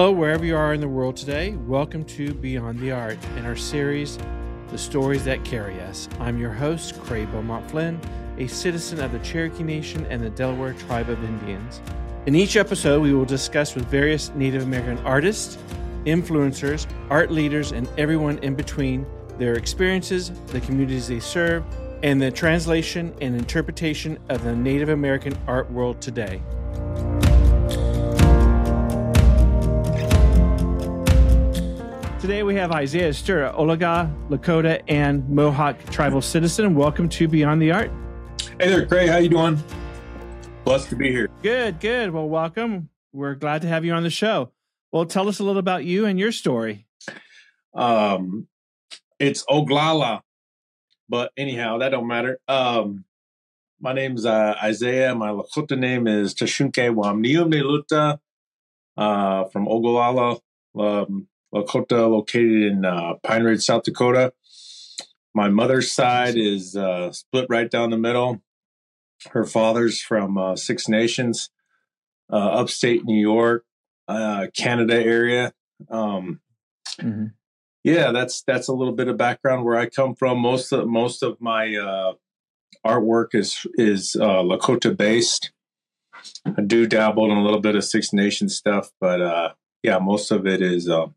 Hello, wherever you are in the world today. Welcome to Beyond the Art and our series, The Stories That Carry Us. I'm your host, Craig Beaumont Flynn, a citizen of the Cherokee Nation and the Delaware Tribe of Indians. In each episode, we will discuss with various Native American artists, influencers, art leaders, and everyone in between their experiences, the communities they serve, and the translation and interpretation of the Native American art world today. Today we have Isaiah Stewart, Oologah, Lakota, and Mohawk tribal citizen. Welcome to Beyond the Art. Hey there, Craig. How you doing? Blessed to be here. Good, good. Well, welcome. We're glad to have you on the show. Well, tell us a little about you and your story. Um, it's Oglala, but anyhow, that don't matter. Um, my name's uh, Isaiah. My Lakota name is Tashunke Wamnium uh, from Oglala, um, Lakota, located in uh, Pine Ridge, South Dakota. My mother's side is uh, split right down the middle. Her father's from uh, Six Nations, uh, upstate New York, uh, Canada area. Um, mm-hmm. Yeah, that's that's a little bit of background where I come from. Most of most of my uh, artwork is is uh, Lakota based. I do dabble in a little bit of Six Nations stuff, but uh, yeah, most of it is um,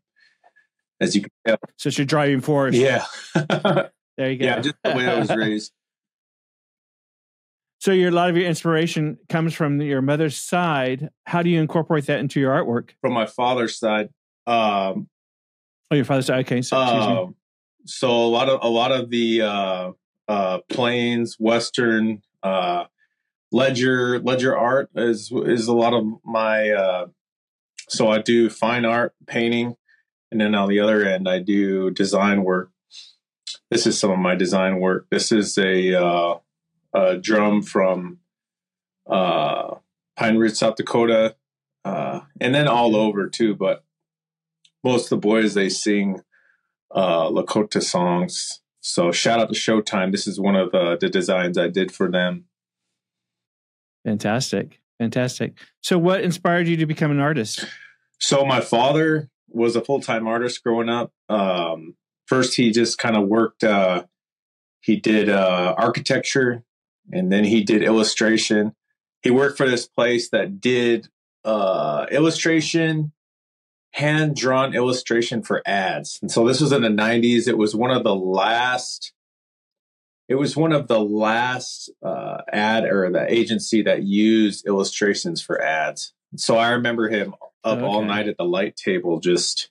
as you can tell. So it's your driving force. Yeah. there you go. Yeah, just the way I was raised. So your a lot of your inspiration comes from your mother's side. How do you incorporate that into your artwork? From my father's side. Um, oh, your father's side. Okay. So, uh, so a lot of a lot of the uh, uh, plains, western, uh, ledger ledger art is is a lot of my. Uh, so I do fine art, painting, and then on the other end, I do design work. This is some of my design work. This is a uh, uh, drum from uh, Pine Ridge, South Dakota, uh, and then all over too. But most of the boys they sing uh, Lakota songs. So shout out to Showtime. This is one of the, the designs I did for them. Fantastic, fantastic. So, what inspired you to become an artist? So, my father was a full time artist growing up. Um, first, he just kind of worked. Uh, he did uh, architecture and then he did illustration. He worked for this place that did uh, illustration, hand drawn illustration for ads. And so this was in the 90s. It was one of the last. It was one of the last uh, ad or the agency that used illustrations for ads. So I remember him up okay. all night at the light table, just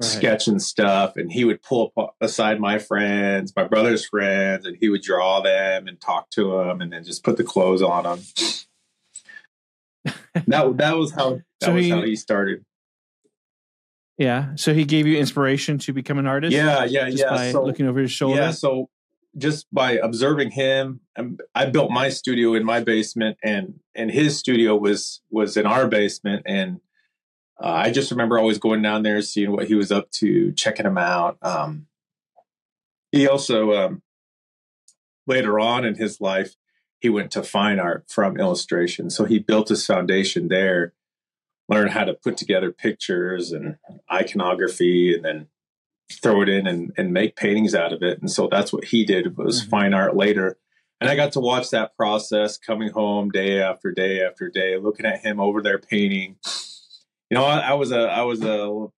right. sketching stuff and he would pull aside my friends my brother's friends and he would draw them and talk to them and then just put the clothes on them that that was how that so was he, how he started yeah so he gave you inspiration to become an artist yeah yeah yeah by so, looking over his shoulder yeah so just by observing him um, i built my studio in my basement and and his studio was was in our basement and uh, I just remember always going down there, seeing what he was up to, checking him out. Um, he also, um, later on in his life, he went to fine art from illustration. So he built his foundation there, learned how to put together pictures and iconography, and then throw it in and, and make paintings out of it. And so that's what he did was mm-hmm. fine art later. And I got to watch that process coming home day after day after day, looking at him over there painting you know, I, I was a I was a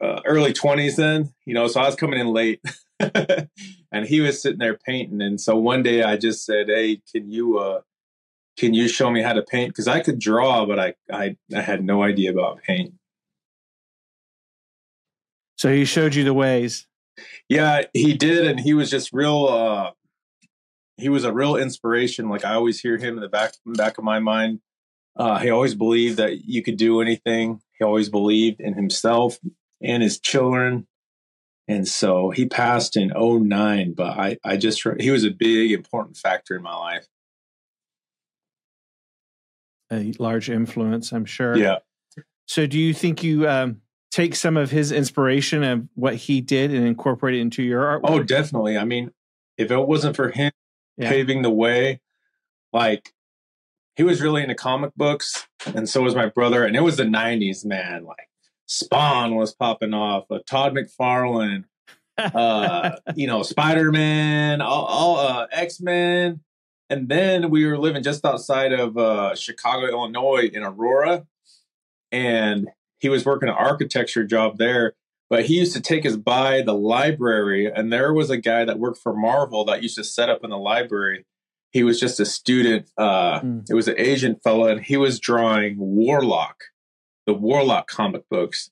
uh, early twenties then. You know, so I was coming in late, and he was sitting there painting. And so one day I just said, "Hey, can you uh, can you show me how to paint?" Because I could draw, but I, I I had no idea about paint. So he showed you the ways. Yeah, he did, and he was just real. Uh, he was a real inspiration. Like I always hear him in the back back of my mind uh, he always believed that you could do anything. He always believed in himself and his children. And so he passed in 09, but I, I just, he was a big, important factor in my life. A large influence, I'm sure. Yeah. So do you think you um, take some of his inspiration of what he did and incorporate it into your art? Oh, definitely. I mean, if it wasn't for him yeah. paving the way, like he was really into comic books, and so was my brother. And it was the '90s, man. Like Spawn was popping off, uh, Todd McFarlane, uh, you know, Spider Man, all, all uh, X Men, and then we were living just outside of uh, Chicago, Illinois, in Aurora, and he was working an architecture job there. But he used to take us by the library, and there was a guy that worked for Marvel that used to set up in the library. He was just a student. Uh, mm. It was an Asian fellow, and he was drawing Warlock, the Warlock comic books.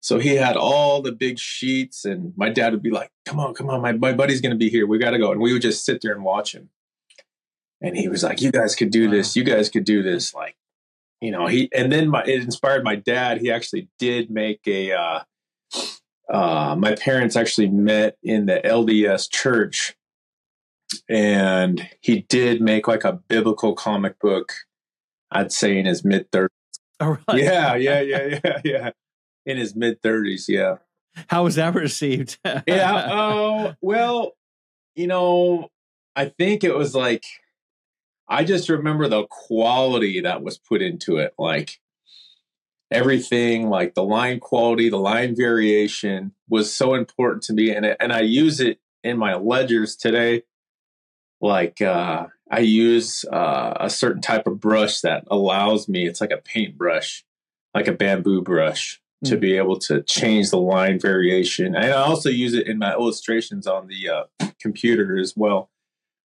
So he had all the big sheets, and my dad would be like, "Come on, come on, my my buddy's going to be here. We got to go." And we would just sit there and watch him. And he was like, "You guys could do this. You guys could do this." Like, you know, he and then my it inspired my dad. He actually did make a. Uh, uh, my parents actually met in the LDS church, and he did make like a biblical comic book. I'd say in his mid thirties. Oh, really? Yeah, yeah, yeah, yeah, yeah. In his mid thirties, yeah. How was that received? yeah. Oh well, you know, I think it was like I just remember the quality that was put into it. Like everything, like the line quality, the line variation was so important to me. And, it, and I use it in my ledgers today. Like, uh, I use uh, a certain type of brush that allows me, it's like a paint brush, like a bamboo brush, mm. to be able to change the line variation. And I also use it in my illustrations on the uh, computer as well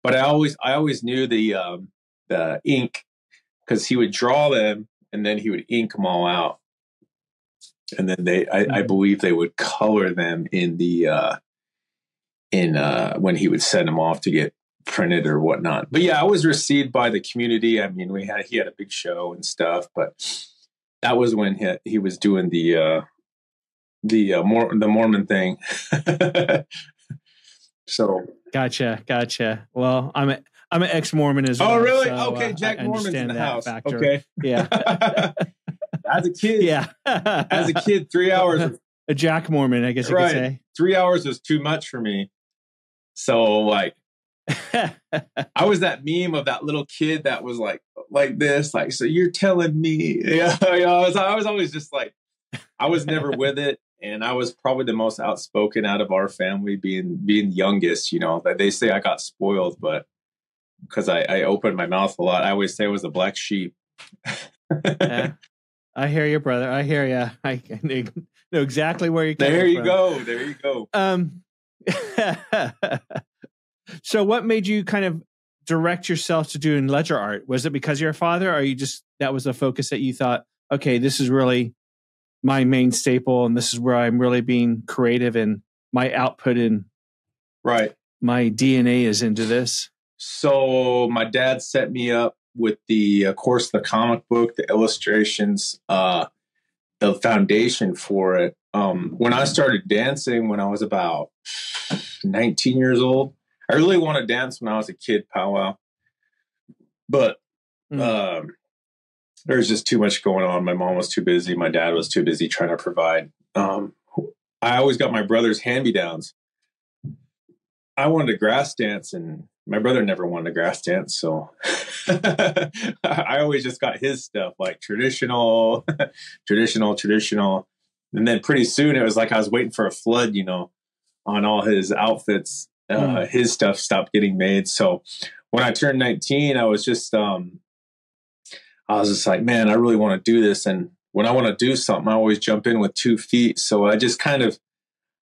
but I always I always knew the um, the ink because he would draw them and then he would ink them all out, and then they I, I mm-hmm. believe they would color them in the uh, in uh, when he would send them off to get printed or whatnot. But yeah, I was received by the community. I mean, we had he had a big show and stuff, but that was when he he was doing the uh, the uh, Mor- the Mormon thing. so Gotcha, gotcha. Well, I'm a, I'm an ex Mormon as oh, well. Oh, really? So, okay, uh, Jack Mormon's in the house. Factor. Okay, yeah. as a kid, yeah. as a kid, three hours. a Jack Mormon, I guess you right. could say. Three hours was too much for me. So, like, I was that meme of that little kid that was like, like this, like, so you're telling me, yeah, you know, I was, I was always just like, I was never with it and I was probably the most outspoken out of our family, being being youngest. You know, they say I got spoiled, but because I, I opened my mouth a lot, I always say I was a black sheep. yeah. I hear you, brother. I hear you. I know exactly where you're. There you from. go. There you go. Um. So, what made you kind of direct yourself to doing ledger art? Was it because you're a father, or you just that was the focus that you thought, okay, this is really my main staple and this is where i'm really being creative and my output and right. my dna is into this so my dad set me up with the of course the comic book the illustrations uh the foundation for it. Um when i started dancing when i was about 19 years old i really wanted to dance when i was a kid powwow but mm. um there was just too much going on. My mom was too busy. My dad was too busy trying to provide. Um, I always got my brother's hand me downs. I wanted to grass dance, and my brother never wanted to grass dance. So I always just got his stuff like traditional, traditional, traditional. And then pretty soon it was like I was waiting for a flood, you know, on all his outfits. Uh, mm. His stuff stopped getting made. So when I turned 19, I was just um, I was just like, man, I really want to do this. And when I want to do something, I always jump in with two feet. So I just kind of,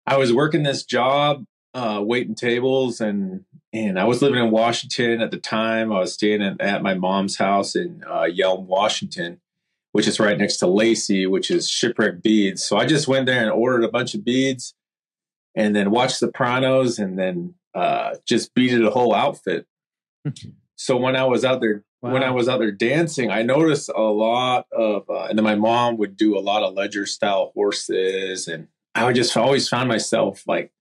I was working this job, uh, waiting tables, and and I was living in Washington at the time. I was staying at, at my mom's house in uh, Yelm, Washington, which is right next to Lacey, which is shipwreck beads. So I just went there and ordered a bunch of beads, and then watch Sopranos, and then uh, just it a whole outfit. so when I was out there Wow. When I was out there dancing, I noticed a lot of, uh, and then my mom would do a lot of ledger style horses. And I would just always found myself like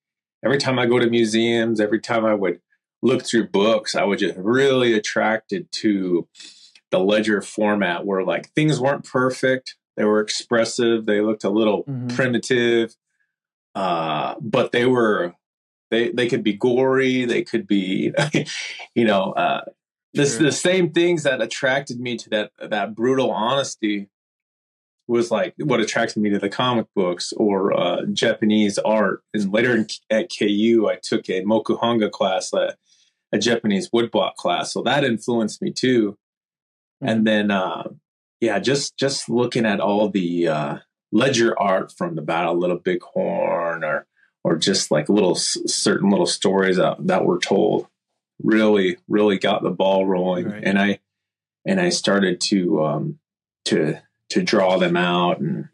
every time I go to museums, every time I would look through books, I was just really attracted to the ledger format where like things weren't perfect. They were expressive. They looked a little mm-hmm. primitive, uh, but they were they they could be gory. They could be, you know, uh, this the same things that attracted me to that that brutal honesty was like what attracted me to the comic books or uh, Japanese art. And later in, at KU, I took a mokuhanga class, a, a Japanese woodblock class, so that influenced me too. Mm-hmm. And then, uh, yeah, just just looking at all the uh, ledger art from the Battle of Little Bighorn, or or just like little certain little stories that, that were told, really really got the ball rolling. Right. And I and I started to um, to to draw them out and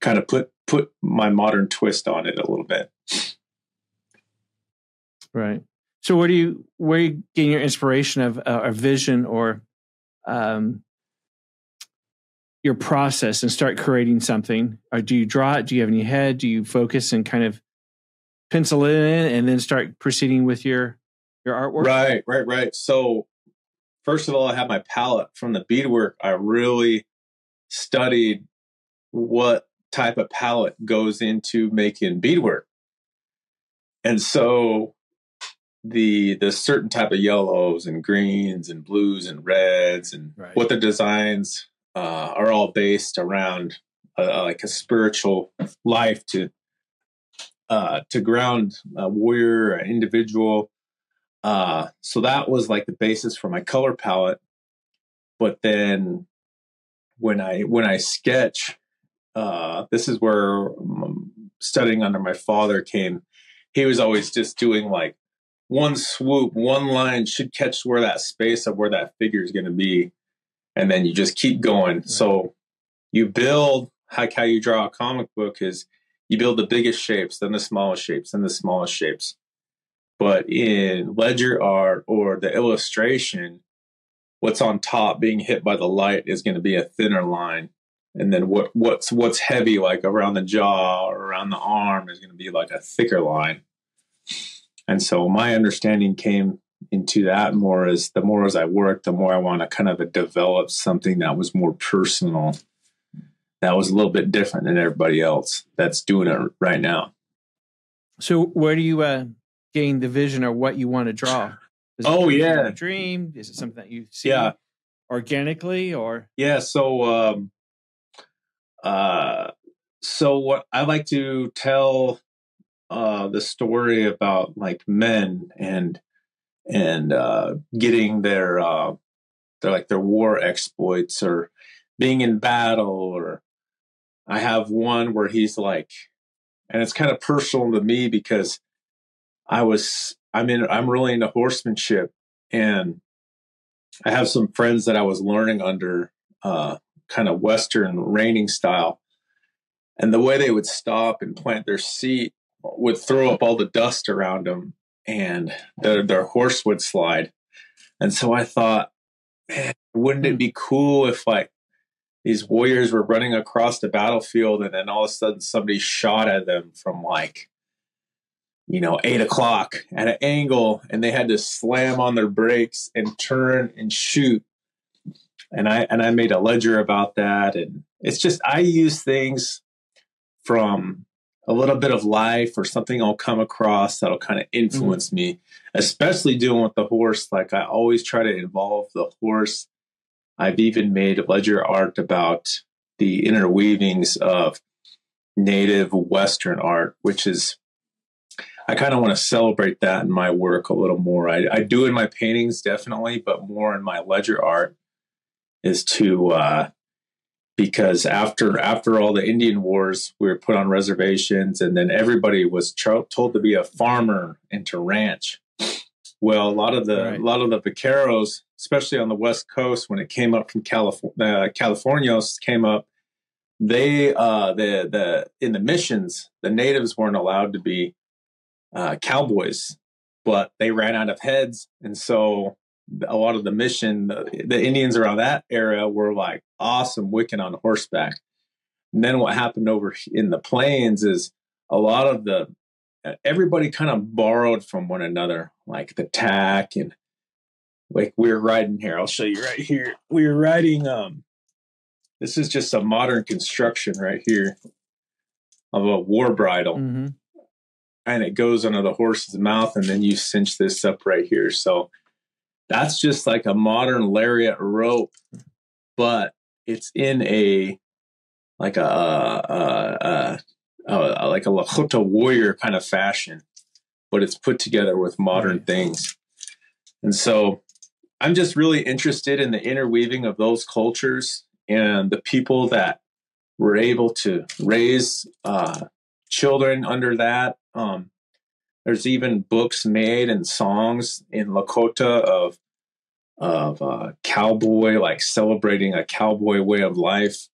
kind of put put my modern twist on it a little bit. Right. So where do you where are you getting your inspiration of uh, a vision or um, your process and start creating something? Or do you draw it? Do you have any head? Do you focus and kind of pencil it in and then start proceeding with your your artwork? Right, right, right. So first of all, I have my palette from the beadwork. I really studied what type of palette goes into making beadwork. And so the the certain type of yellows and greens and blues and reds and right. what the designs uh, are all based around uh, like a spiritual life to uh, to ground a warrior, an individual. Uh, so that was like the basis for my color palette. But then when I when I sketch, uh, this is where um, studying under my father came. He was always just doing like one swoop, one line should catch where that space of where that figure is going to be, and then you just keep going. Right. So you build like how you draw a comic book is you build the biggest shapes, then the smallest shapes, then the smallest shapes. But in ledger art or the illustration, what's on top being hit by the light is going to be a thinner line and then what what's what's heavy like around the jaw or around the arm is going to be like a thicker line and so my understanding came into that more as the more as i work the more i want to kind of develop something that was more personal that was a little bit different than everybody else that's doing it right now so where do you uh, gain the vision or what you want to draw is oh yeah, a dream? Is it something that you see yeah. organically or? Yeah. So, um, uh, so what I like to tell uh, the story about like men and and uh, getting their uh, their like their war exploits or being in battle or I have one where he's like, and it's kind of personal to me because I was I'm in I'm really into horsemanship and I have some friends that I was learning under uh, kind of Western reining style. And the way they would stop and plant their seat would throw up all the dust around them and their, their horse would slide. And so I thought, man, wouldn't it hmm. be cool if like these warriors were running across the battlefield and then all of a sudden somebody shot at them from like you know, eight o'clock at an angle and they had to slam on their brakes and turn and shoot. And I and I made a ledger about that. And it's just I use things from a little bit of life or something I'll come across that'll kind of influence mm-hmm. me, especially doing with the horse. Like I always try to involve the horse. I've even made ledger art about the interweavings of native Western art, which is I kind of want to celebrate that in my work a little more. I, I, do in my paintings, definitely, but more in my ledger art is to uh, because after after all the Indian wars, we were put on reservations, and then everybody was told to be a farmer and to ranch. Well, a lot of the right. a lot of the vaqueros, especially on the West Coast, when it came up from California, uh, Californios came up. They uh, the the in the missions, the natives weren't allowed to be uh, cowboys, but they ran out of heads, and so a lot of the mission, the, the Indians around that area were like awesome wicking on horseback. And then what happened over in the plains is a lot of the everybody kind of borrowed from one another, like the tack and like we're riding here. I'll show you right here. We're riding. Um, this is just a modern construction right here of a war bridle. Mm-hmm and it goes under the horse's mouth and then you cinch this up right here so that's just like a modern lariat rope, but it's in a like a, a, a, a like a Lakota warrior kind of fashion, but it's put together with modern things. And so I'm just really interested in the interweaving of those cultures and the people that were able to raise uh, children under that. Um, there's even books made and songs in Lakota of of uh, cowboy, like celebrating a cowboy way of life.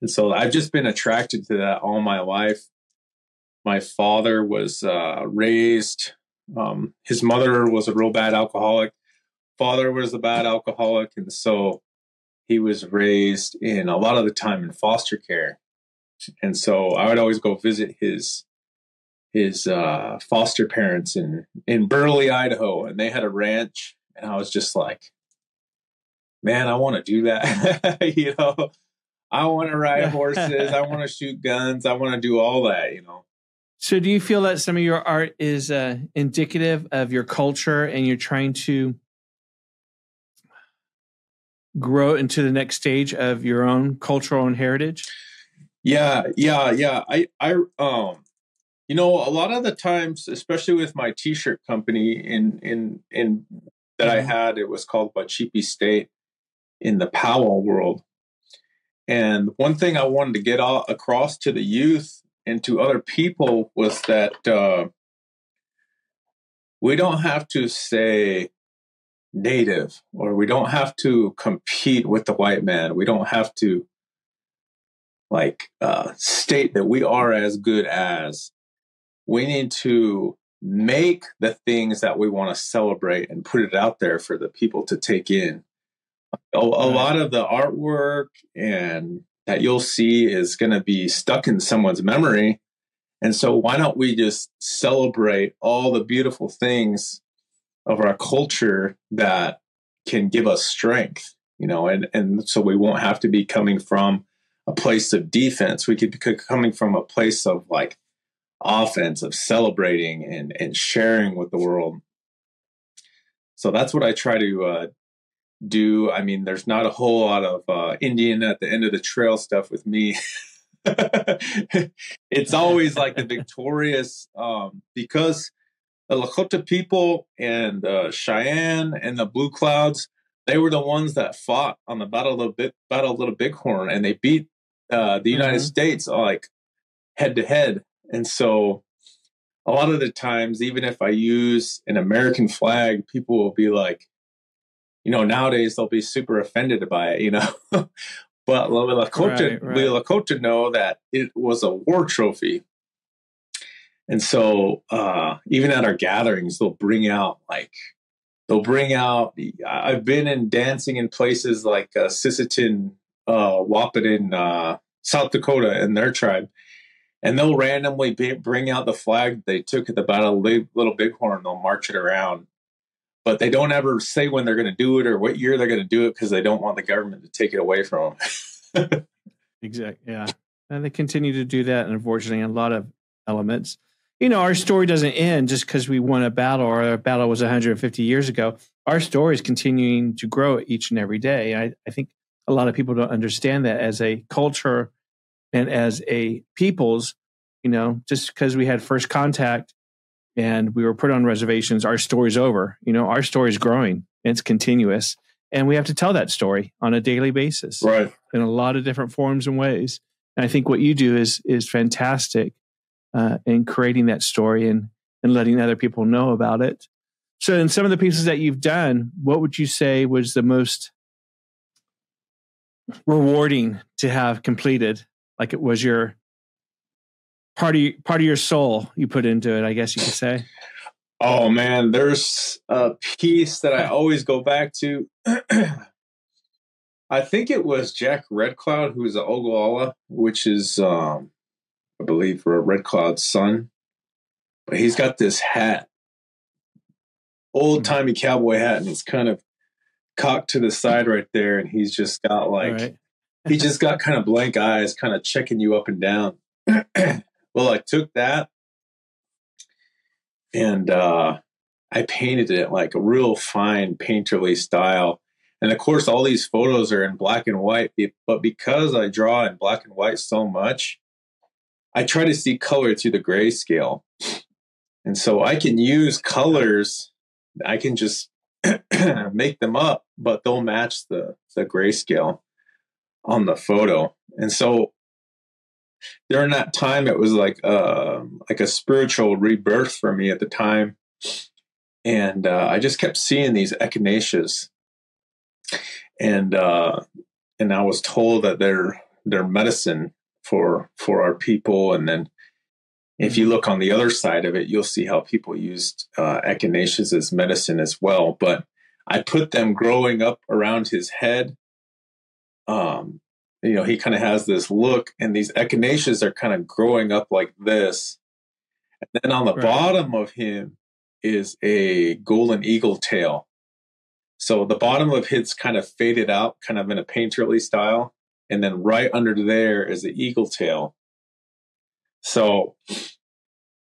And so I've just been attracted to that all my life. My father was uh, raised, um, his mother was a real bad alcoholic. Father was a bad alcoholic. And so he was raised in a lot of the time in foster care. And so I would always go visit his his uh, foster parents in in Burley, Idaho, and they had a ranch and I was just like, man, I want to do that. you know, I want to ride horses. I want to shoot guns. I want to do all that, you know. So, do you feel that some of your art is uh, indicative of your culture and you're trying to grow into the next stage of your own cultural and heritage? Yeah, yeah, yeah. I, I, um, you know, a lot of the times, especially with my t-shirt company in, in, in that I mm-hmm. had. It was called Wachipi State in the powwow world. And one thing I wanted to get all, across to the youth and to other people was that uh, we don't have to say native or we don't have to compete with the white man. We don't have to like uh, state that we are as good as. We need to make the things that we want to celebrate and put it out there for the people to take in. A, a lot of the artwork and that you'll see is going to be stuck in someone's memory. And so why don't we just celebrate all the beautiful things of our culture that can give us strength, you know, and, and so we won't have to be coming from a place of defense. We could be coming from a place of like offense of celebrating and, and sharing with the world. So that's what I try to uh, do. I mean, there's not a whole lot of uh, Indian at the end of the trail stuff with me. it's always like the victorious um, because the Lakota people and uh, Cheyenne and the Blue Clouds, they were the ones that fought on the Battle of the Battle of Little Bighorn, and they beat uh, the United mm-hmm. States like head to head. And so a lot of the times, even if I use an American flag, people will be like, you know, nowadays they'll be super offended by it, you know. but Lakota, right, right. Lakota know that it was a war trophy. And so uh, even at our gatherings, they'll bring out like, they'll bring out, I've been in dancing in places like uh, Sisseton, uh, Wahpeton, uh, South Dakota and their tribe and they'll randomly be, bring out the flag they took at the Battle of Little Bighorn. They'll march it around, but they don't ever say when they're going to do it or what year they're going to do it because they don't want the government to take it away from them. exactly. Yeah, and they continue to do that, and unfortunately, a lot of elements. You know, our story doesn't end just because we won a battle or a battle was 150 years ago. Our story is continuing to grow each and every day. I, I think a lot of people don't understand that as a culture and as a peoples, you know, just because we had first contact and we were put on reservations, our story's over. You know, our story's growing. It's continuous. And we have to tell that story on a daily basis. Right. In a lot of different forms and ways. And I think what you do is is fantastic uh, in creating that story and and letting other people know about it. So in some of the pieces that you've done, what would you say was the most rewarding to have completed like it was your part of part of your soul you put into it. I guess you could say. Oh man, there's a piece that I always go back to. I think it was Jack Red Cloud, who is a Oglala, which is, um, I believe, for a Red Cloud's son. But he's got this hat, old timey cowboy hat, and it's kind of cocked to the side right there, and he's just got like he just got kind of blank eyes, kind of checking you up and down. well, I took that and uh, I painted it like a real fine painterly style. And of course, all these photos are in black and white, but because I draw in black and white so much, I try to see color through the grayscale. And so I can use colors, I can just make them up, but they'll match the, the grayscale on the photo. And so during that time, it was like uh, like a spiritual rebirth for me at the time, and uh, I just kept seeing these echinaceas, and uh, and I was told that they're they're medicine for for our people, and then if you look on the other side of it, you'll see how people used uh, echinaceas as medicine as well. But I put them growing up around his head. Um, you know, he kind of has this look, and these echinaceas are kind of growing up like this. And then on the right. bottom of him is a golden eagle tail. So the bottom of his kind of faded out, kind of in a painterly style. And then right under there is the eagle tail. So,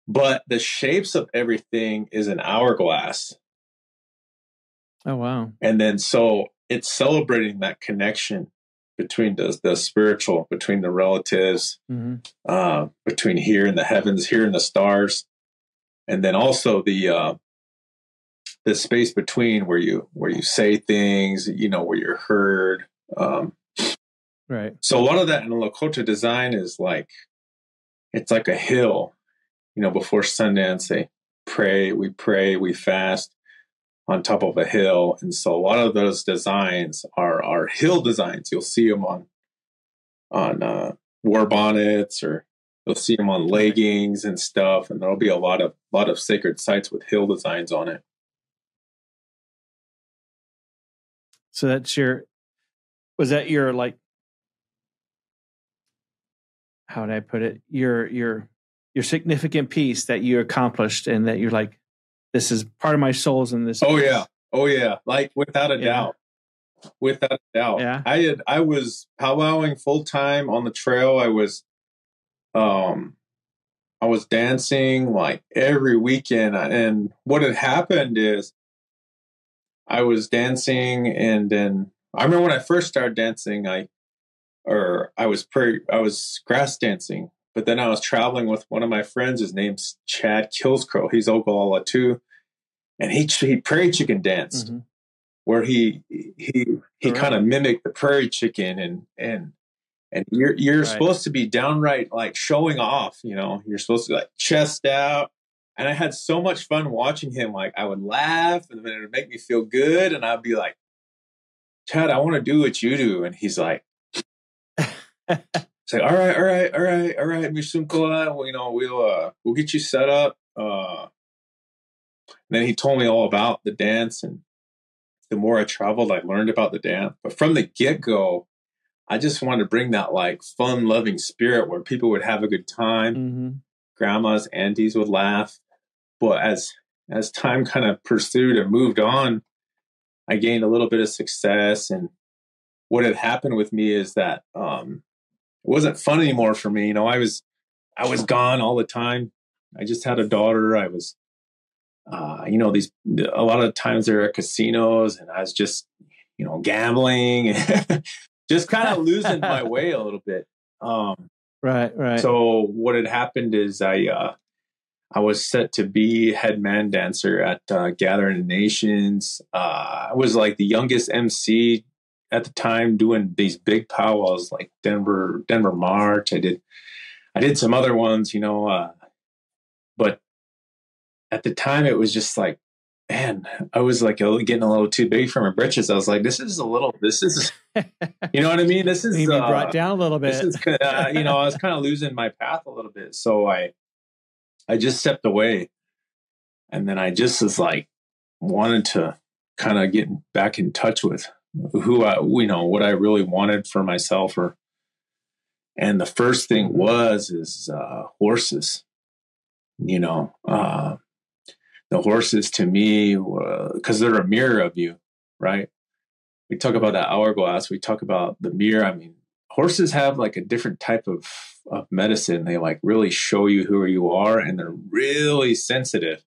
but the shapes of everything is an hourglass. Oh, wow. And then so it's celebrating that connection between the, the spiritual, between the relatives, mm-hmm. uh, between here in the heavens, here in the stars, and then also the uh, the space between where you where you say things, you know, where you're heard. Um, right. So a lot of that in Lakota design is like it's like a hill. You know, before Sundance, they pray, we pray, we fast on top of a hill. And so a lot of those designs are, are hill designs. You'll see them on, on, uh, war bonnets or you'll see them on leggings and stuff. And there'll be a lot of, lot of sacred sites with hill designs on it. So that's your, was that your like, how did I put it? Your, your, your significant piece that you accomplished and that you're like, this is part of my soul's in this. Oh yeah, oh yeah, like without a yeah. doubt, without a doubt. Yeah, I had I was powwowing full time on the trail. I was, um, I was dancing like every weekend, and what had happened is, I was dancing, and then I remember when I first started dancing, I, or I was pre, I was grass dancing but then I was traveling with one of my friends. His name's Chad Killscrow. He's Oglala too, and he he prairie chicken danced, mm-hmm. where he he he right. kind of mimicked the prairie chicken, and and and you're you're right. supposed to be downright like showing off. You know, you're supposed to be like chest out. And I had so much fun watching him. Like I would laugh, and then it would make me feel good, and I'd be like, Chad, I want to do what you do, and he's like. say, all right, all right, all right, all right, Mishunkola, well, you know, we'll uh, we'll get you set up. Uh, then he told me all about the dance, and the more I traveled, I learned about the dance. But from the get go, I just wanted to bring that like fun, loving spirit where people would have a good time. Mm-hmm. Grandmas, aunties would laugh. But as as time kind of pursued and moved on, I gained a little bit of success. And what had happened with me is that um, wasn't fun anymore for me. You know, I was I was gone all the time. I just had a daughter. I was uh, you know, these a lot of times there are at casinos and I was just, you know, gambling just kind of losing my way a little bit. Um, right, right. So what had happened is I uh, I was set to be head man dancer at uh, Gathering of Nations. Uh, I was like the youngest MC at the time doing these big powwows like Denver Denver March. I did I did some other ones, you know, uh, but at the time it was just like, man, I was like getting a little too big for my britches. I was like, this is a little, this is, you know what I mean? This is Maybe uh, brought down a little bit. This is, uh, you know, I was kind of losing my path a little bit, so I, I just stepped away, and then I just was like wanted to kind of get back in touch with who I, you know, what I really wanted for myself or, and the first thing was, is, uh, horses, you know, uh, the horses to me, because uh, they're a mirror of you, right? We talk about that hourglass. We talk about the mirror. I mean, horses have like a different type of, of medicine. They like really show you who you are and they're really sensitive.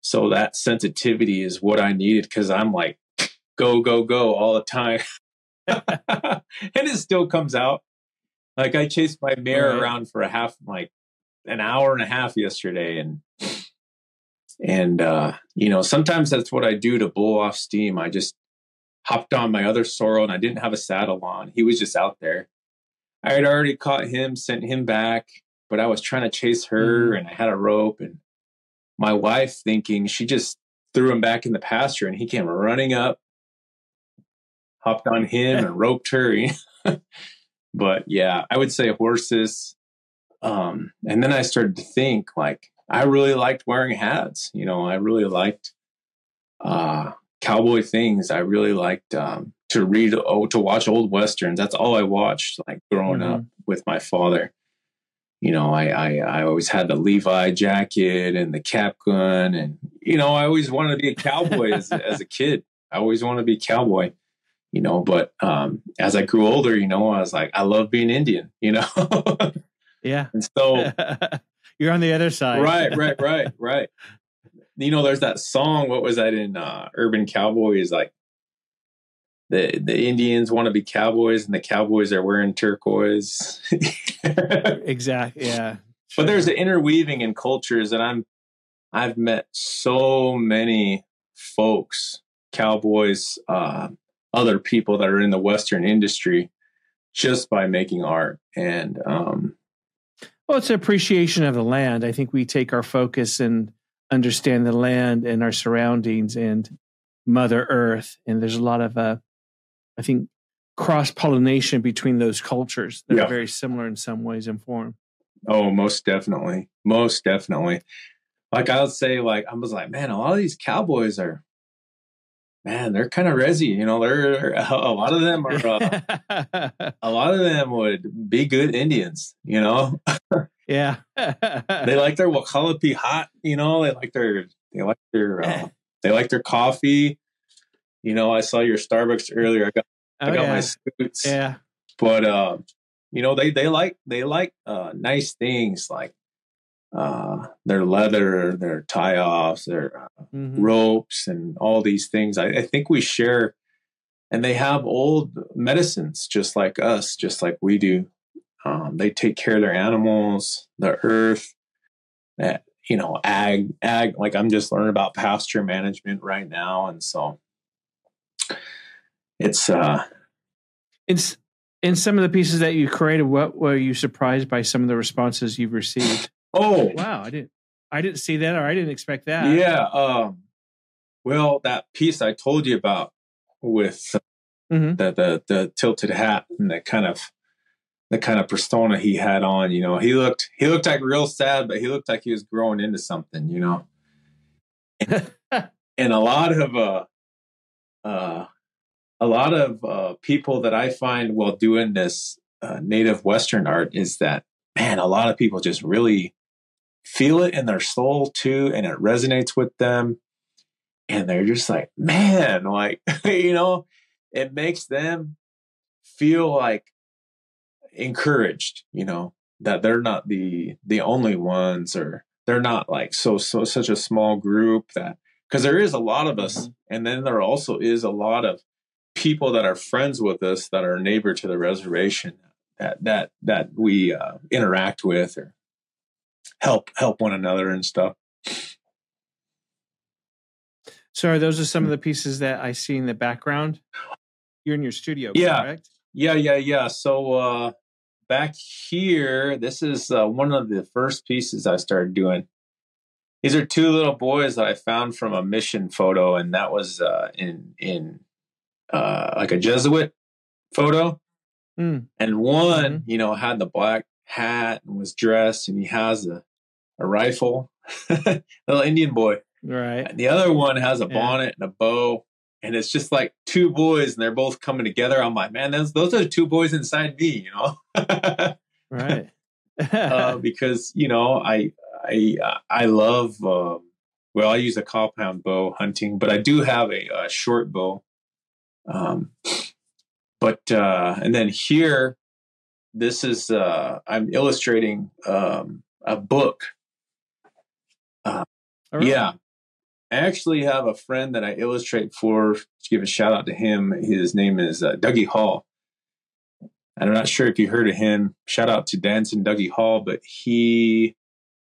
so that sensitivity is what I needed because I'm like, go, go, go all the time. and it still comes out. Like I chased my mare right. around for a half, like an hour and a half yesterday. And, and, uh, you know, sometimes that's what I do to blow off steam. I just hopped on my other sorrel and I didn't have a saddle on. He was just out there. I had already caught him, sent him back, but I was trying to chase her mm-hmm. and I had a rope and my wife thinking she just threw him back in the pasture and he came running up, hopped on him and roped her. but yeah, I would say horses. Um, and then I started to think like I really liked wearing hats. You know, I really liked uh, cowboy things. I really liked um, to read, oh, to watch old westerns. That's all I watched, like growing mm-hmm. up with my father you know, I, I, I always had the Levi jacket and the cap gun, and you know, I always wanted to be a cowboy as, as a kid. I always wanted to be a cowboy, you know. But um, as I grew older, you know, I was like, I love being Indian, you know. yeah. And so you're on the other side, right? Right? Right? Right? You know, there's that song. What was that in uh, Urban Cowboys? Like the the Indians want to be cowboys and the cowboys are wearing turquoise. exactly. Yeah. Sure. But there's an interweaving in cultures and I'm I've met so many folks, cowboys, uh, other people that are in the Western industry just by making art. And um well, it's appreciation of the land. I think we take our focus and understand the land and our surroundings and Mother Earth. And there's a lot of uh, I think, cross pollination between those cultures that yeah. are very similar in some ways and form. Oh, most definitely. Most definitely. Like I would say, like I was like, man, a lot of these cowboys are, man, they're kind of resi. You know, they're a lot of them are. Uh, a lot of them would be good Indians. You know. yeah. they like their Wakalapi hot. You know, they like their they like their uh, they like their coffee. You know, I saw your Starbucks earlier. I got oh, I got yeah. my suits. Yeah. But uh, you know, they they like they like uh nice things like uh their leather, their tie offs, their uh, mm-hmm. ropes and all these things. I, I think we share and they have old medicines just like us, just like we do. Um, they take care of their animals, the earth, that you know, ag, ag. Like I'm just learning about pasture management right now, and so it's uh it's in some of the pieces that you created what were you surprised by some of the responses you've received oh. Wow i didn't i didn't see that or i didn't expect that. Yeah um well that piece i told you about with mm-hmm. the, the the tilted hat and the kind of the kind of persona he had on you know he looked he looked like real sad but he looked like he was growing into something you know? And, and a lot of uh uh, a lot of uh, people that I find while doing this uh, native Western art is that, man, a lot of people just really feel it in their soul too, and it resonates with them. And they're just like, man, like, you know, it makes them feel like encouraged, you know, that they're not the the only ones or they're not like so so such a small group that because there is a lot of us, mm-hmm. and then there also is a lot of people that are friends with us that are neighbor to the reservation that that that we uh, interact with or help help one another and stuff. Sorry, those are some of the pieces that I see in the background. You're in your studio, yeah. correct? Yeah, yeah, yeah. So uh, back here, this is uh, one of the first pieces I started doing. These are two little boys that I found from a mission photo, and that was uh, in in uh, like a Jesuit photo. Mm. And one, mm-hmm. you know, had the black hat and was dressed, and he has a a rifle, little Indian boy. Right. And the other one has a yeah. bonnet and a bow, and it's just like two boys, and they're both coming together. I'm like, man, those those are two boys inside me, you know. right. uh, because you know, I I I love. Um, well, I use a compound bow hunting, but I do have a, a short bow. Um, but uh, and then here, this is uh, I'm illustrating um, a book. Uh, right. Yeah, I actually have a friend that I illustrate for. Give a shout out to him. His name is uh, Dougie Hall. I'm not sure if you heard of him. Shout out to Dancing Dougie Hall, but he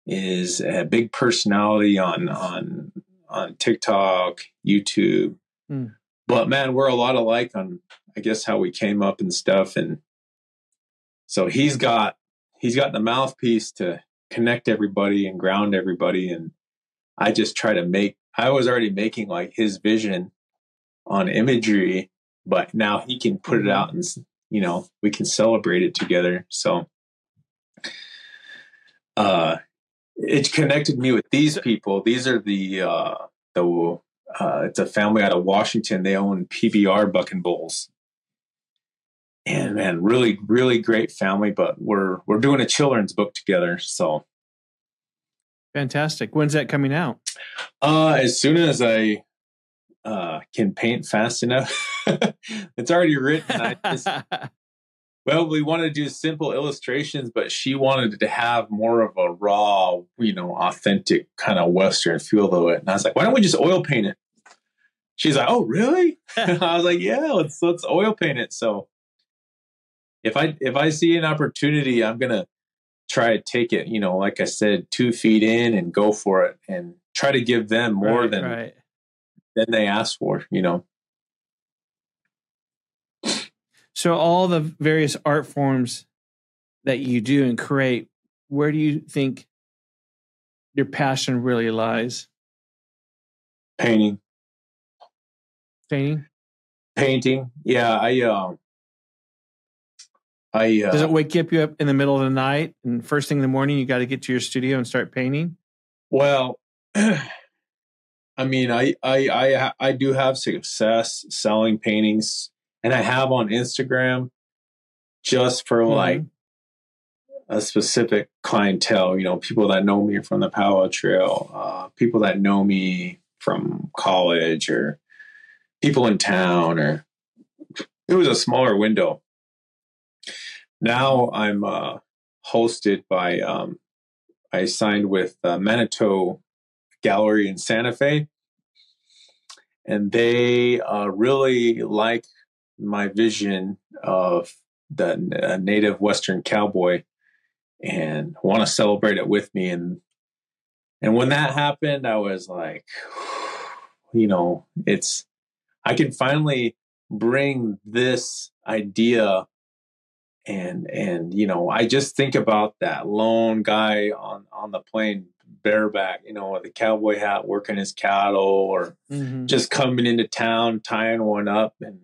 is a big personality on on on TikTok, YouTube. Mm. But man, we're a lot alike on I guess how we came up and stuff. And so he's got he's got the mouthpiece to connect everybody and ground everybody. And I just try to make I was already making like his vision on imagery, but now he can put it mm-hmm. out and you know we can celebrate it together. So uh it connected me with these people. These are the uh, the uh, it's a family out of Washington. They own PBR Buck and Bulls, and man, really, really great family. But we're we're doing a children's book together. So fantastic. When's that coming out? Uh, as soon as I uh, can paint fast enough. it's already written. I just, well, we wanted to do simple illustrations, but she wanted to have more of a raw, you know, authentic kind of Western feel to it. And I was like, why don't we just oil paint it? She's like, oh, really? I was like, yeah, let's let's oil paint it. So if I if I see an opportunity, I'm gonna try to take it, you know, like I said, two feet in and go for it and try to give them more right, than right. than they ask for, you know. So all the various art forms that you do and create, where do you think your passion really lies? Painting. Painting. Painting. Yeah, I um I uh, Does it wake up you up in the middle of the night and first thing in the morning you got to get to your studio and start painting? Well, I mean, I I I I do have success selling paintings and I have on Instagram just for mm-hmm. like a specific clientele, you know, people that know me from the Powwow Trail, uh, people that know me from college or people in town or it was a smaller window. Now I'm uh, hosted by, um, I signed with uh, Manitou Gallery in Santa Fe. And they uh, really like my vision of the native Western cowboy and want to celebrate it with me. And and when that happened, I was like, you know, it's I can finally bring this idea and and you know i just think about that lone guy on on the plane bareback you know with a cowboy hat working his cattle or mm-hmm. just coming into town tying one up and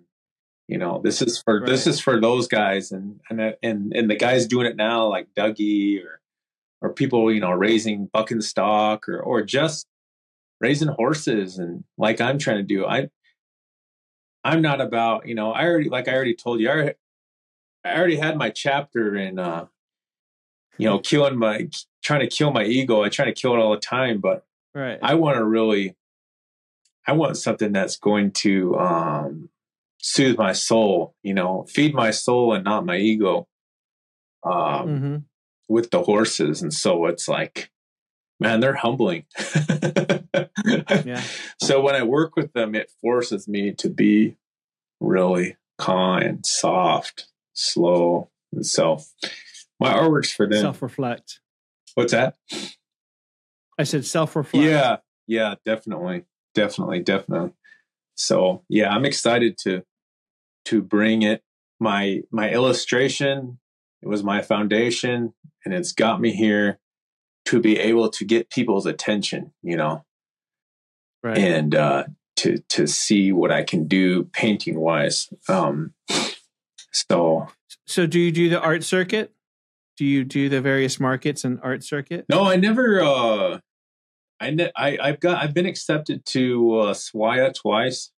you know this is for right. this is for those guys and and and and the guys doing it now like dougie or or people you know raising bucking stock or or just raising horses and like i'm trying to do i i'm not about you know i already like i already told you i already, I already had my chapter in uh you know killing my trying to kill my ego i try to kill it all the time but right i want to really i want something that's going to um soothe my soul, you know, feed my soul and not my ego um, mm-hmm. with the horses. And so it's like, man, they're humbling. yeah. So when I work with them, it forces me to be really kind, soft, slow. And so my artwork's for them. Self reflect. What's that? I said self reflect. Yeah. Yeah, definitely. Definitely. Definitely. So yeah, I'm excited to to bring it my my illustration it was my foundation and it's got me here to be able to get people's attention you know right. and uh to to see what i can do painting wise um so so do you do the art circuit do you do the various markets and art circuit no i never uh I, ne- I I've got I've been accepted to uh, twice,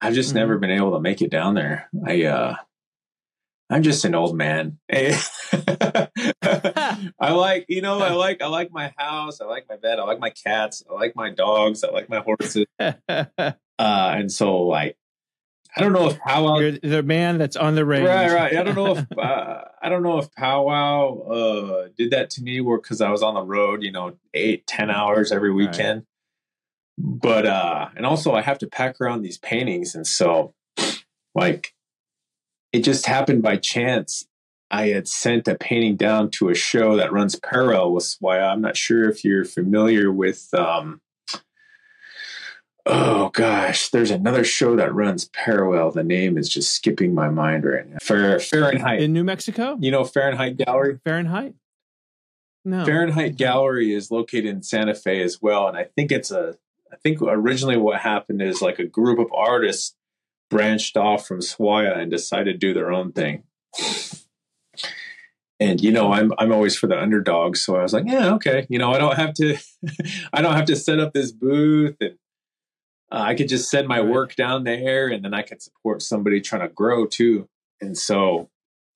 I've just mm-hmm. never been able to make it down there. I uh I'm just an old man. I like, you know, I like I like my house, I like my bed, I like my cats, I like my dogs, I like my horses. uh and so like I don't know if powwow You're the man that's on the range. Right, right. I don't know if uh, I don't know if powwow uh did that to me where cuz I was on the road, you know, eight, ten hours every weekend. Right. but uh and also I have to pack around these paintings and so like it just happened by chance I had sent a painting down to a show that runs parallel with SWAIA. I'm not sure if you're familiar with um oh gosh, there's another show that runs parallel. The name is just skipping my mind right now. Fahrenheit. In New Mexico? You know Fahrenheit Gallery? Fahrenheit? No. Fahrenheit Gallery is located in Santa Fe as well. And I think it's a I think originally what happened is like a group of artists branched off from SWAIA and decided to do their own thing. And you know, I'm I'm always for the underdog, so I was like, yeah, okay. You know, I don't have to I don't have to set up this booth and uh, I could just send my work down there and then I could support somebody trying to grow too. And so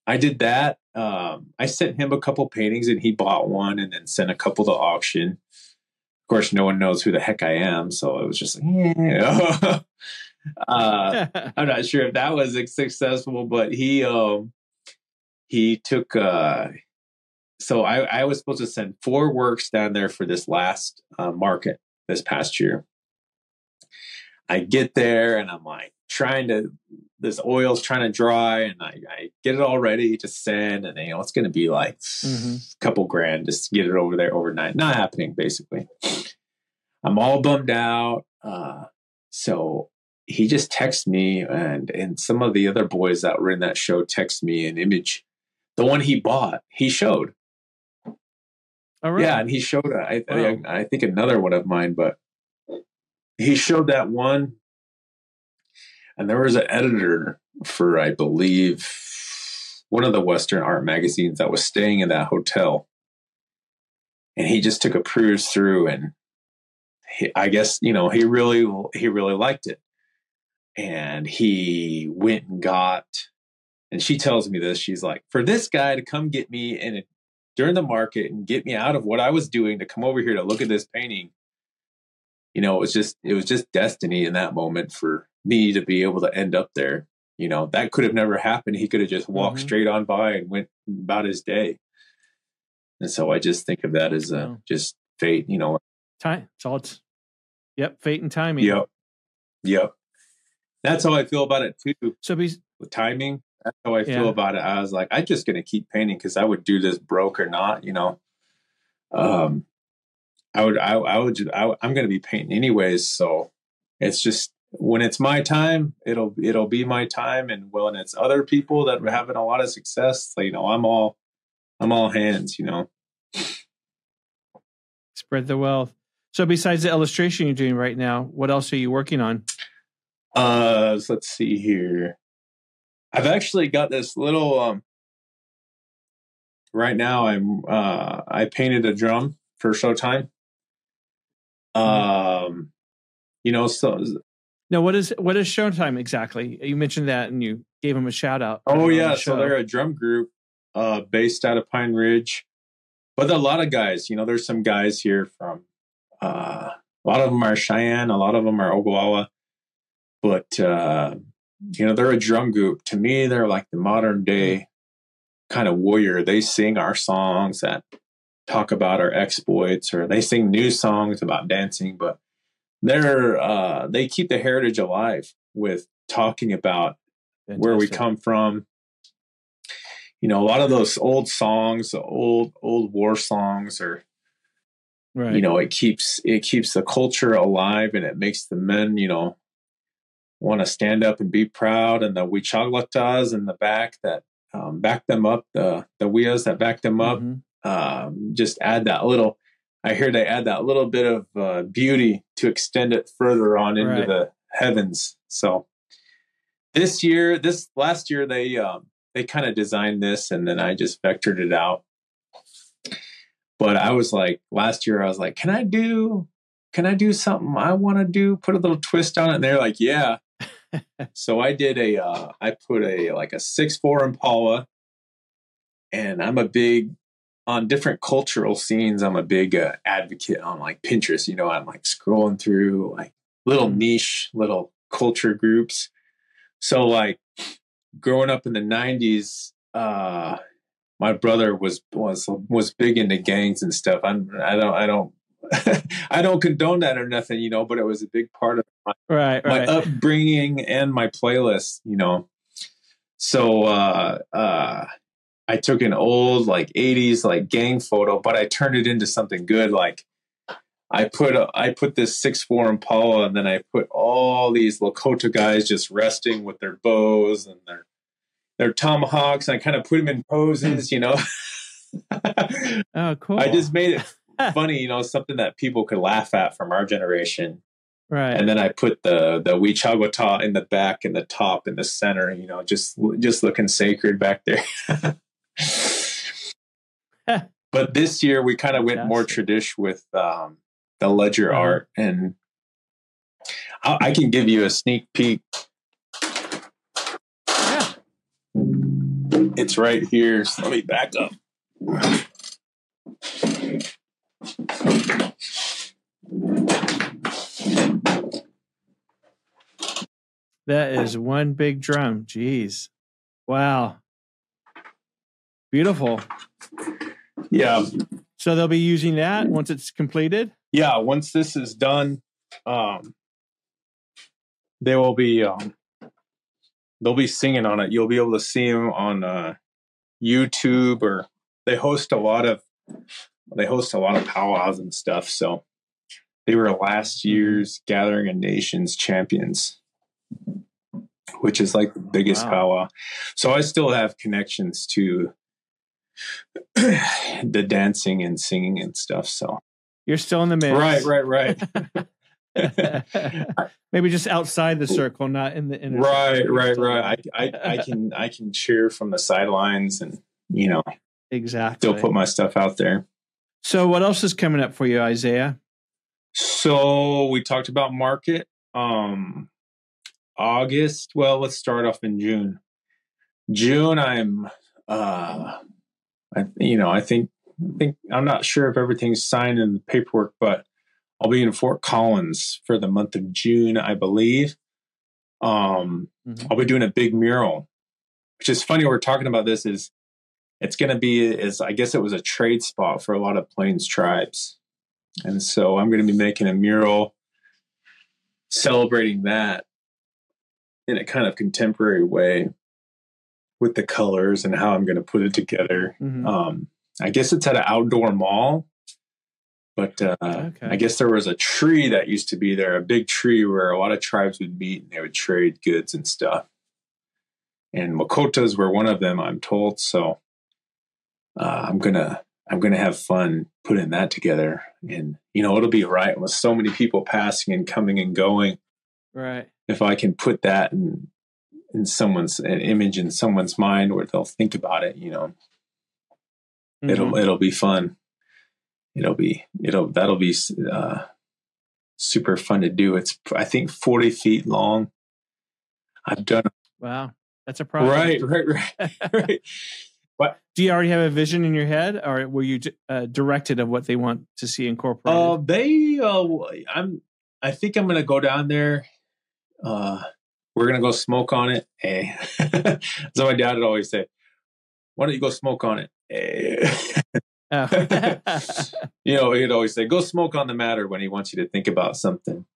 I did that. Um, I sent him a couple paintings and he bought one and then sent a couple to auction. Of course, no one knows who the heck I am. So it was just like, yeah. uh, I'm not sure if that was successful, but he, um, he took, uh, so I, I was supposed to send four works down there for this last uh, market this past year. I get there and I'm like trying to this oil's trying to dry and I, I get it all ready to send and you know it's going to be like mm-hmm. a couple grand just to get it over there overnight. Not happening basically. I'm all bummed out. Uh, so he just texts me and and some of the other boys that were in that show text me an image. The one he bought, he showed. Yeah, and he showed. I, wow. I, I think another one of mine, but he showed that one, and there was an editor for, I believe, one of the Western art magazines that was staying in that hotel, and he just took a cruise through, and he, I guess you know he really he really liked it, and he went and got. And she tells me this. She's like, for this guy to come get me in during the market and get me out of what I was doing to come over here to look at this painting you know, it was just it was just destiny in that moment for me to be able to end up there. You know, that could have never happened. He could have just walked mm-hmm. straight on by and went about his day. And so I just think of that as a yeah. just fate, you know. Time. It's all it's Yep, fate and timing. Yep. Yep. That's how I feel about it too. So be with timing. That's how I yeah. feel about it. I was like, I'm just gonna keep painting because I would do this broke or not, you know. Um, I would, I, I would, I, I'm going to be painting anyways. So it's just when it's my time, it'll, it'll be my time. And when it's other people that are having a lot of success, you know, I'm all, I'm all hands, you know. Spread the wealth. So besides the illustration you're doing right now, what else are you working on? Uh, let's see here. I've actually got this little, um, right now I'm, uh, I painted a drum for Showtime. Mm-hmm. Um, you know, so no, what is what is Showtime exactly? You mentioned that, and you gave them a shout out. Oh yeah, the so they're a drum group uh, based out of Pine Ridge, but a lot of guys. You know, there's some guys here from. Uh, a lot of them are Cheyenne. A lot of them are Oglala, but uh, you know they're a drum group. To me, they're like the modern day kind of warrior. They sing our songs that talk about our exploits or they sing new songs about dancing, but they're uh, they keep the heritage alive with talking about Fantastic. where we come from. You know, a lot of those old songs, the old old war songs, or right. you know, it keeps it keeps the culture alive and it makes the men, you know, want to stand up and be proud, and the wichaglatas in the back that um, back them up, the the wias that back them up. Mm-hmm um, just add that little. I hear they add that little bit of uh, beauty to extend it further on into right. the heavens. So this year, this last year, they um, they kind of designed this, and then I just vectored it out. But I was like, last year, I was like, can I do, can I do something I want to do? Put a little twist on it, and they're like, yeah. so I did a, uh, I put a like a six four Impala, and I'm a big on different cultural scenes, I'm a big uh, advocate on like Pinterest. You know, I'm like scrolling through like little mm. niche, little culture groups. So like growing up in the '90s, uh, my brother was was was big into gangs and stuff. I'm I don't I don't I don't condone that or nothing, you know, but it was a big part of my, right, my right. upbringing and my playlist, you know. So uh uh I took an old like 80s like gang photo, but I turned it into something good like I put a, I put this six four Impala, and then I put all these Lakota guys just resting with their bows and their their tomahawks, and I kind of put them in poses, you know. oh, cool. I just made it funny, you know, something that people could laugh at from our generation. right. And then I put the the Wichaglata in the back and the top in the center, you know, just just looking sacred back there. but this year we kind of went more tradition with um, the ledger Uh-huh. art, and I, I can give you a sneak peek. yeah. It's right here. So let me back up. That is one big drum. Jeez. Wow. Beautiful. Yeah, So they'll be using that once it's completed. yeah. Once this is done, um, they will be um, they'll be singing on it. You'll be able to see them on uh, YouTube or they host a lot of they host a lot of powwows and stuff. So they were last year's Gathering of Nations champions, which is like the biggest Wow. powwow. So I still have connections to the dancing and singing and stuff. So You're still in the mix. right, right, right. Maybe just outside the circle, not in the inner. right circle. right right I, I i can i can cheer from the sidelines and you know Exactly. still put my stuff out there so what else is coming up for you, Isaiah? so we talked about market um august well let's start off in june june i'm uh i you know i think i think i'm not sure if everything's signed in the paperwork but i'll be in fort collins for the month of june i believe um Mhm. I'll be doing a big mural, which is funny. We're talking about this is it's going to be is I guess it was a trade spot for a lot of Plains tribes, and so I'm going to be making a mural celebrating that in a kind of contemporary way with the colors and how I'm going to put it together. Mhm. Um, I guess it's at an outdoor mall, but uh, Okay. I guess there was a tree that used to be there, a big tree where a lot of tribes would meet and they would trade goods and stuff. And Lakotas were one of them, I'm told. So uh, I'm gonna I'm gonna have fun putting that together, and you know it'll be right with so many people passing and coming and going. Right. If I can put that in in someone's an image in someone's mind where they'll think about it, you know, it'll Mhm. it'll be fun it'll be it'll that'll be uh super fun to do it's i think 40 feet long i've done Wow. That's a project. right right right right Do you already have a vision in your head, or were you uh, directed of what they want to see incorporated? uh they uh i'm i think i'm gonna go down there uh we're gonna go smoke on it hey so my dad would always say why don't you go smoke on it hey. Oh. you know, he'd always say, "Go smoke on the matter" when he wants you to think about something.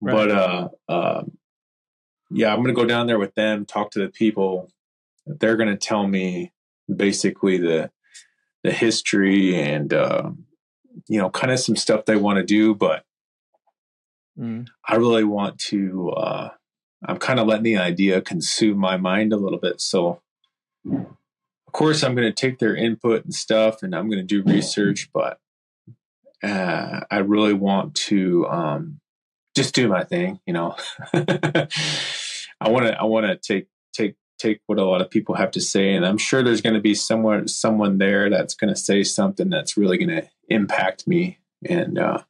Right. But uh, uh, yeah, I'm gonna go down there with them, talk to the people. They're gonna tell me basically the the history and uh, you know, kind of some stuff they want to do. But Mm. I really want to. Uh, I'm kind of letting the idea consume my mind a little bit. So, of course, I'm going to take their input and stuff, and I'm going to do research. But uh, I really want to um, just do my thing. You know, I want to. I want to take take take what a lot of people have to say, and I'm sure there's going to be someone someone there that's going to say something that's really going to impact me and. Uh,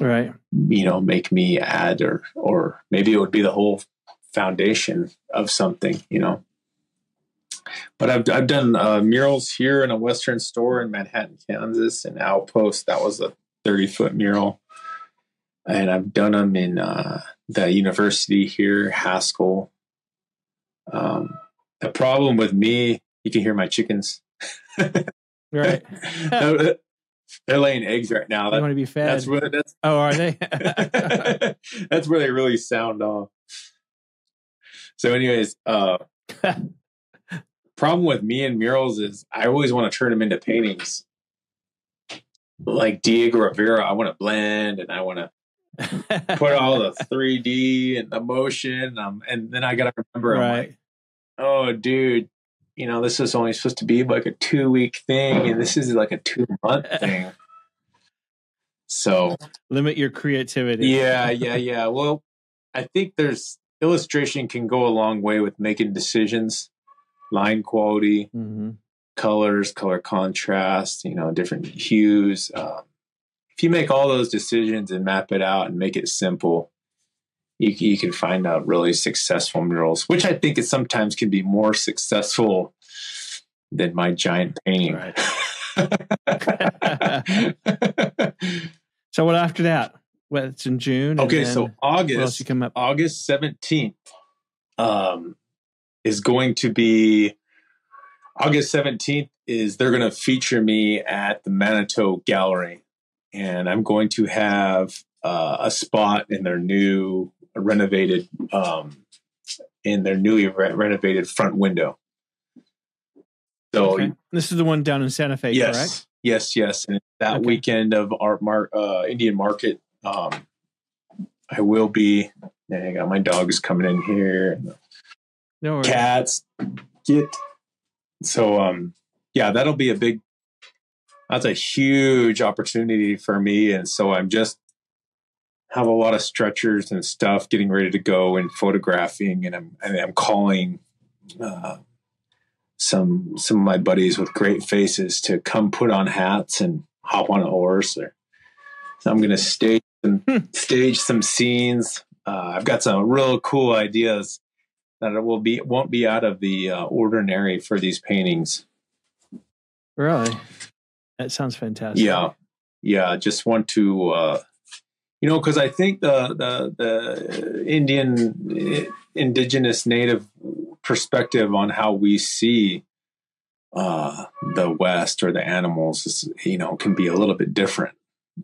Right. you know make me add or or maybe it would be the whole foundation of something you know but i've, I've done uh, murals here in a western store in manhattan kansas and outpost that was a 30 foot mural and i've done them in uh, the university here haskell um, the problem with me you can hear my chickens Right. They're laying eggs right now. they want to be fed. that's where that's oh, are they? that's where they really sound off. So, anyways, uh, problem with me and murals is I always want to turn them into paintings. Like Diego Rivera, I want to blend and I want to put all the 3D and the motion. Um, and then I got to remember, I'm like, right. oh, dude, you know, this is only supposed to be like a two week thing, and this is like a two month thing. So, Limit your creativity. yeah, yeah, yeah. Well, I think there's illustration can go a long way with making decisions, line quality, hmm colors, color contrast, you know, different hues. Um, if you make all those decisions and map it out and make it simple, you, you can find out really successful murals, which I think is sometimes can be more successful than my giant painting. Right. So what after that? Well, it's in June. okay, so August you come up? August 17th um, is going to be August 17th is they're going to feature me at the Manitou Gallery and I'm going to have uh, a spot in their new renovated um, in their newly re- renovated front window. So Okay. This is the one down in Santa Fe, yes, correct? yes, yes. And that Okay. weekend of art mar- uh, Indian Market, um, I will be. I got my dogs coming in here. No worries. Cats, get. So, um, yeah, that'll be a big. That's a huge opportunity for me, and so I'm just have a lot of stretchers and stuff getting ready to go and photographing, and I'm and I'm calling. Uh, some some of my buddies with great faces to come put on hats and hop on a horse or so I'm gonna stage some Hmm. stage some scenes. Uh, I've got some real cool ideas that it will be won't be out of the uh, ordinary for these paintings. Really? That sounds fantastic. Yeah, yeah. Just want to, uh, you know, because I think the the the Indian eh, indigenous native perspective on how we see uh, the West or the animals is, you know, can be a little bit different.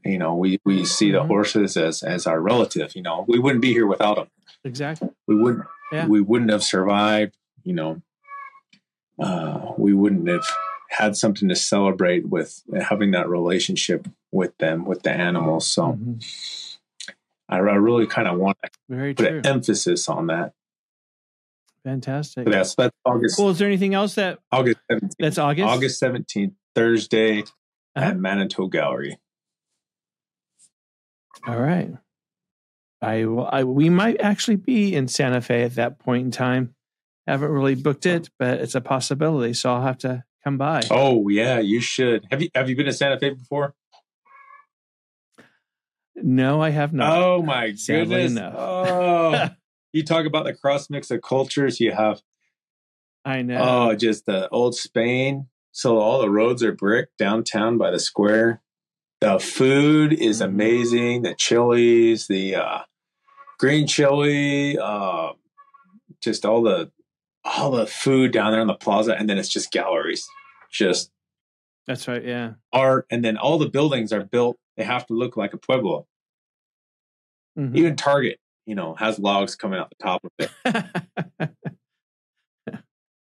You know, we we see the Mhm. horses as as our relative. You know, we wouldn't be here without them. Exactly. We wouldn't. Yeah. We wouldn't have survived. You know, uh, we wouldn't have had something to celebrate with having that relationship with them, with the animals. So Mhm. I, I really kind of want to Very put true. an emphasis on that. Fantastic. So that's that's August Well, is there anything else that August seventeenth. that's August? August seventeenth, Thursday Uh-huh. at Manitou Gallery. All right. I will. I we might actually be in Santa Fe at that point in time. I Haven't really booked it, but it's a possibility. So I'll have to come by. Oh yeah, you should. Have you have you been to Santa Fe before? No, I have not. Oh my Sadly, goodness. no. Oh, you talk about the cross mix of cultures. You have I know. oh, just the old Spain. So all the roads are brick downtown by the square. The food is Mhm. amazing. The chilies, the uh, green chili, uh, just all the all the food down there on the plaza, and then it's just galleries, just That's right. Yeah. art, and then all the buildings are built. They have to look like a pueblo. Mhm. Even Target, you know, has logs coming out the top of it.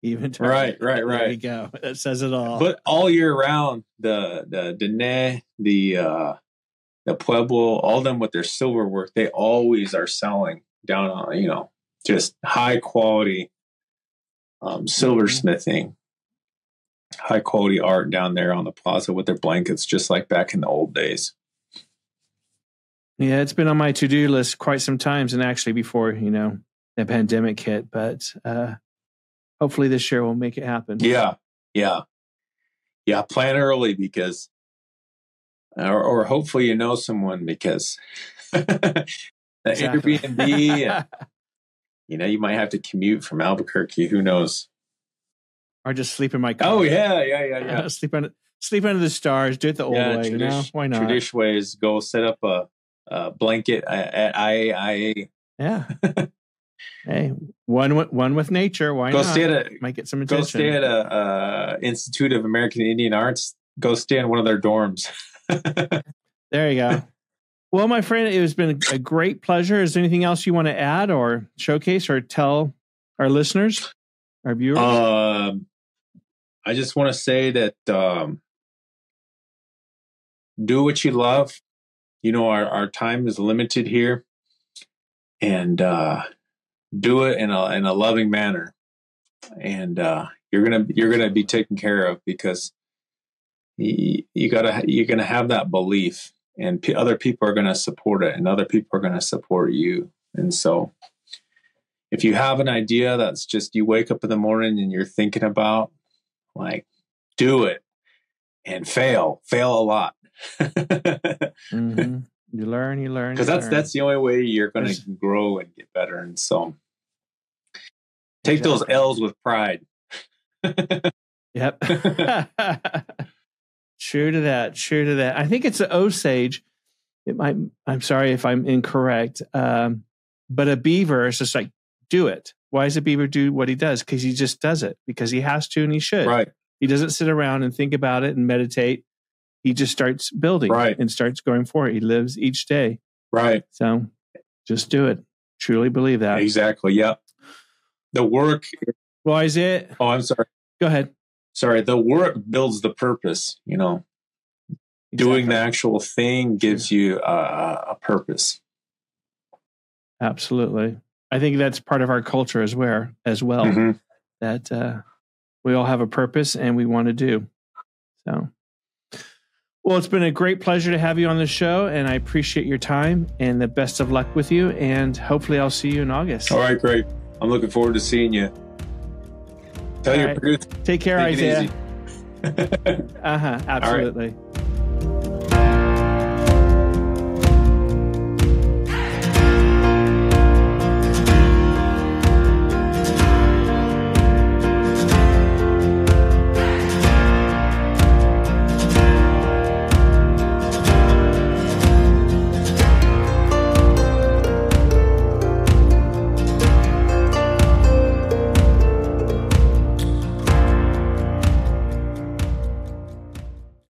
Even Right, right, right. There you go. That says it all. But all year round, the the Diné, the uh, the Pueblo, all them with their silver work, they always are selling down on you know just high quality um, silversmithing, high quality art down there on the plaza with their blankets, just like back in the old days. yeah, it's been on my to do list quite some times, and actually before you know the pandemic hit. But uh, hopefully this year we'll make it happen. Yeah, yeah, yeah. Plan early because, or, or hopefully you know someone because the Exactly. Airbnb. and, you know, you might have to commute from Albuquerque. Who knows? or just sleep in my car. Oh yeah, yeah, yeah, yeah. sleep under sleep under the stars. Do it the old yeah, way. You know why not? Tradition way is go set up a, a blanket at, at IAIA. Yeah. Hey, one with one with nature. Why Go not? stay at a Might get some attention. go stay at a, uh Institute of American Indian Arts. Go stay in one of their dorms. there you go. Well, my friend, it has been a great pleasure. Is there anything else you want to add or showcase or tell our listeners, our viewers? Um, I just want to say that um, do what you love. You know, our, our time is limited here, and uh, do it in a in a loving manner, and uh, you're gonna you're gonna be taken care of because you, you gotta you're gonna have that belief and p- other people are to support it and other people are to support you. And so if you have an idea that's just you wake up in the morning and you're thinking about like do it and fail fail a lot. Mm-hmm. You learn you learn because that's learn. that's the only way you're going to grow and get better and so take exactly. those l's with pride yep True to that. True to that. I think it's an Osage. It might. I'm sorry if I'm incorrect. Um, but a beaver is just like do it. Why does a beaver do what he does? Because he just does it because he has to and he should. Right. He doesn't sit around and think about it and meditate. He just starts building right. and starts going for it. He lives each day. Right. So just do it. Truly believe that. Exactly. Yep. The work. Why is it? Oh, I'm sorry. Go ahead sorry, the work builds the purpose, you know. Exactly. Doing the actual thing gives you a, a purpose. Absolutely. I think that's part of our culture as well, as well. Mm-hmm. That uh, we all have a purpose and we want to do. So, well, it's been a great pleasure to have you on the show, and I appreciate your time and the best of luck with you. And hopefully, I'll see you in August. All right, great. I'm looking forward to seeing you. Tell All your right. producer. Take care, Isaiah. uh huh. Absolutely.